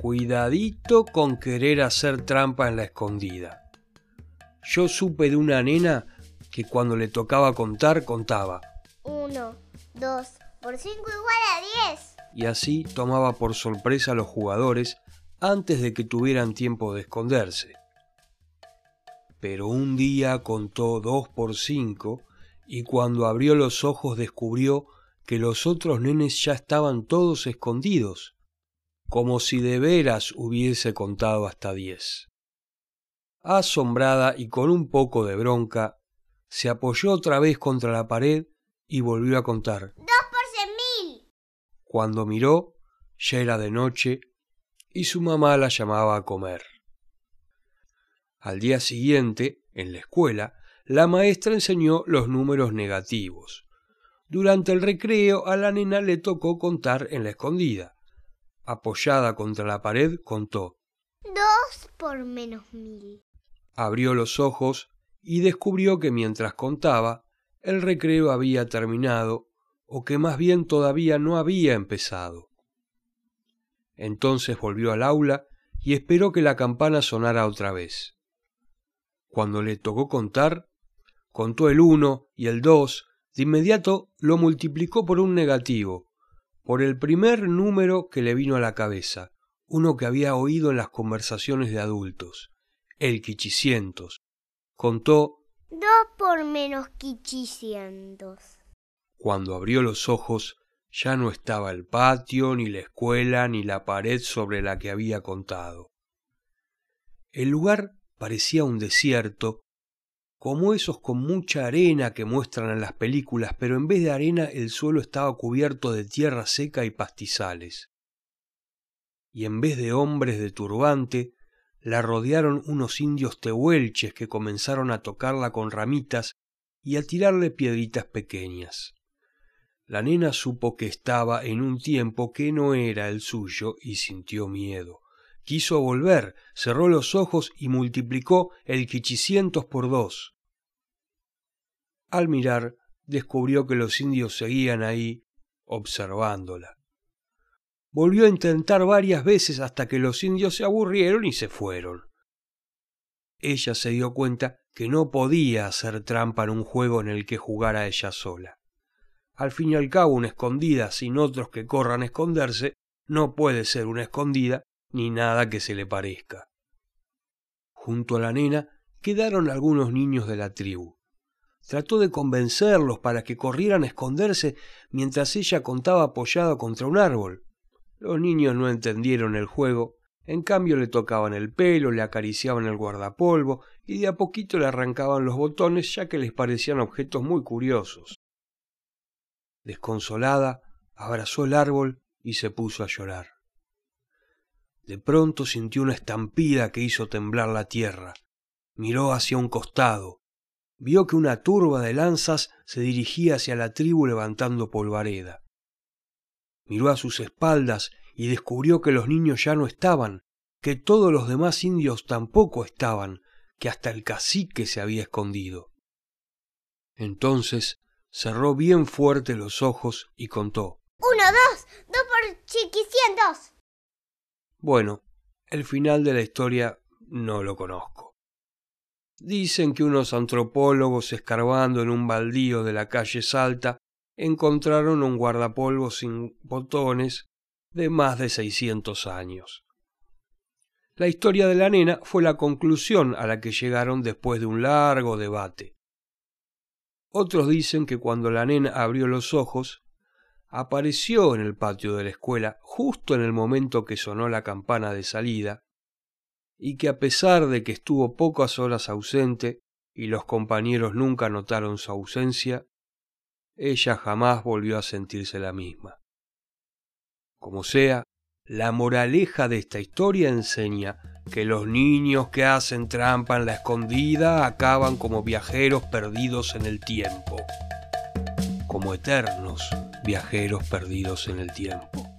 Cuidadito con querer hacer trampa en la escondida. Yo supe de una nena que cuando le tocaba contar, contaba. Uno, dos, por cinco igual a diez. Y así tomaba por sorpresa a los jugadores antes de que tuvieran tiempo de esconderse. Pero un día contó dos por cinco y cuando abrió los ojos descubrió que los otros nenes ya estaban todos escondidos, como si de veras hubiese contado hasta diez. Asombrada y con un poco de bronca, se apoyó otra vez contra la pared y volvió a contar. Dos por cien mil. Cuando miró, ya era de noche y su mamá la llamaba a comer. Al día siguiente, en la escuela, la maestra enseñó los números negativos. Durante el recreo a la nena le tocó contar en la escondida. Apoyada contra la pared, contó. Dos por menos mil. Abrió los ojos y descubrió que mientras contaba, el recreo había terminado, o que más bien todavía no había empezado. Entonces volvió al aula y esperó que la campana sonara otra vez. Cuando le tocó contar, contó el uno y el dos, de inmediato lo multiplicó por un negativo, por el primer número que le vino a la cabeza, uno que había oído en las conversaciones de adultos, el quichicientos. Contó Dos por menos quichicientos. Cuando abrió los ojos, ya no estaba el patio, ni la escuela, ni la pared sobre la que había contado. El lugar parecía un desierto, como esos con mucha arena que muestran en las películas, pero en vez de arena el suelo estaba cubierto de tierra seca y pastizales. Y en vez de hombres de turbante, la rodearon unos indios tehuelches que comenzaron a tocarla con ramitas y a tirarle piedritas pequeñas. La nena supo que estaba en un tiempo que no era el suyo y sintió miedo. Quiso volver, cerró los ojos y multiplicó el quichicientos por dos. Al mirar, descubrió que los indios seguían ahí, observándola. Volvió a intentar varias veces hasta que los indios se aburrieron y se fueron. Ella se dio cuenta que no podía hacer trampa en un juego en el que jugara ella sola. Al fin y al cabo, una escondida sin otros que corran a esconderse no puede ser una escondida ni nada que se le parezca. Junto a la nena quedaron algunos niños de la tribu. Trató de convencerlos para que corrieran a esconderse mientras ella contaba apoyada contra un árbol. Los niños no entendieron el juego, en cambio le tocaban el pelo, le acariciaban el guardapolvo y de a poquito le arrancaban los botones ya que les parecían objetos muy curiosos. Desconsolada, abrazó el árbol y se puso a llorar. De pronto sintió una estampida que hizo temblar la tierra. Miró hacia un costado. Vio que una turba de lanzas se dirigía hacia la tribu levantando polvareda miró a sus espaldas y descubrió que los niños ya no estaban, que todos los demás indios tampoco estaban, que hasta el cacique se había escondido. Entonces cerró bien fuerte los ojos y contó. Uno, dos, dos por chiquicientos. Bueno, el final de la historia no lo conozco. Dicen que unos antropólogos escarbando en un baldío de la calle Salta encontraron un guardapolvo sin botones de más de seiscientos años. La historia de la nena fue la conclusión a la que llegaron después de un largo debate. Otros dicen que cuando la nena abrió los ojos, apareció en el patio de la escuela justo en el momento que sonó la campana de salida, y que a pesar de que estuvo pocas horas ausente y los compañeros nunca notaron su ausencia, ella jamás volvió a sentirse la misma. Como sea, la moraleja de esta historia enseña que los niños que hacen trampa en la escondida acaban como viajeros perdidos en el tiempo, como eternos viajeros perdidos en el tiempo.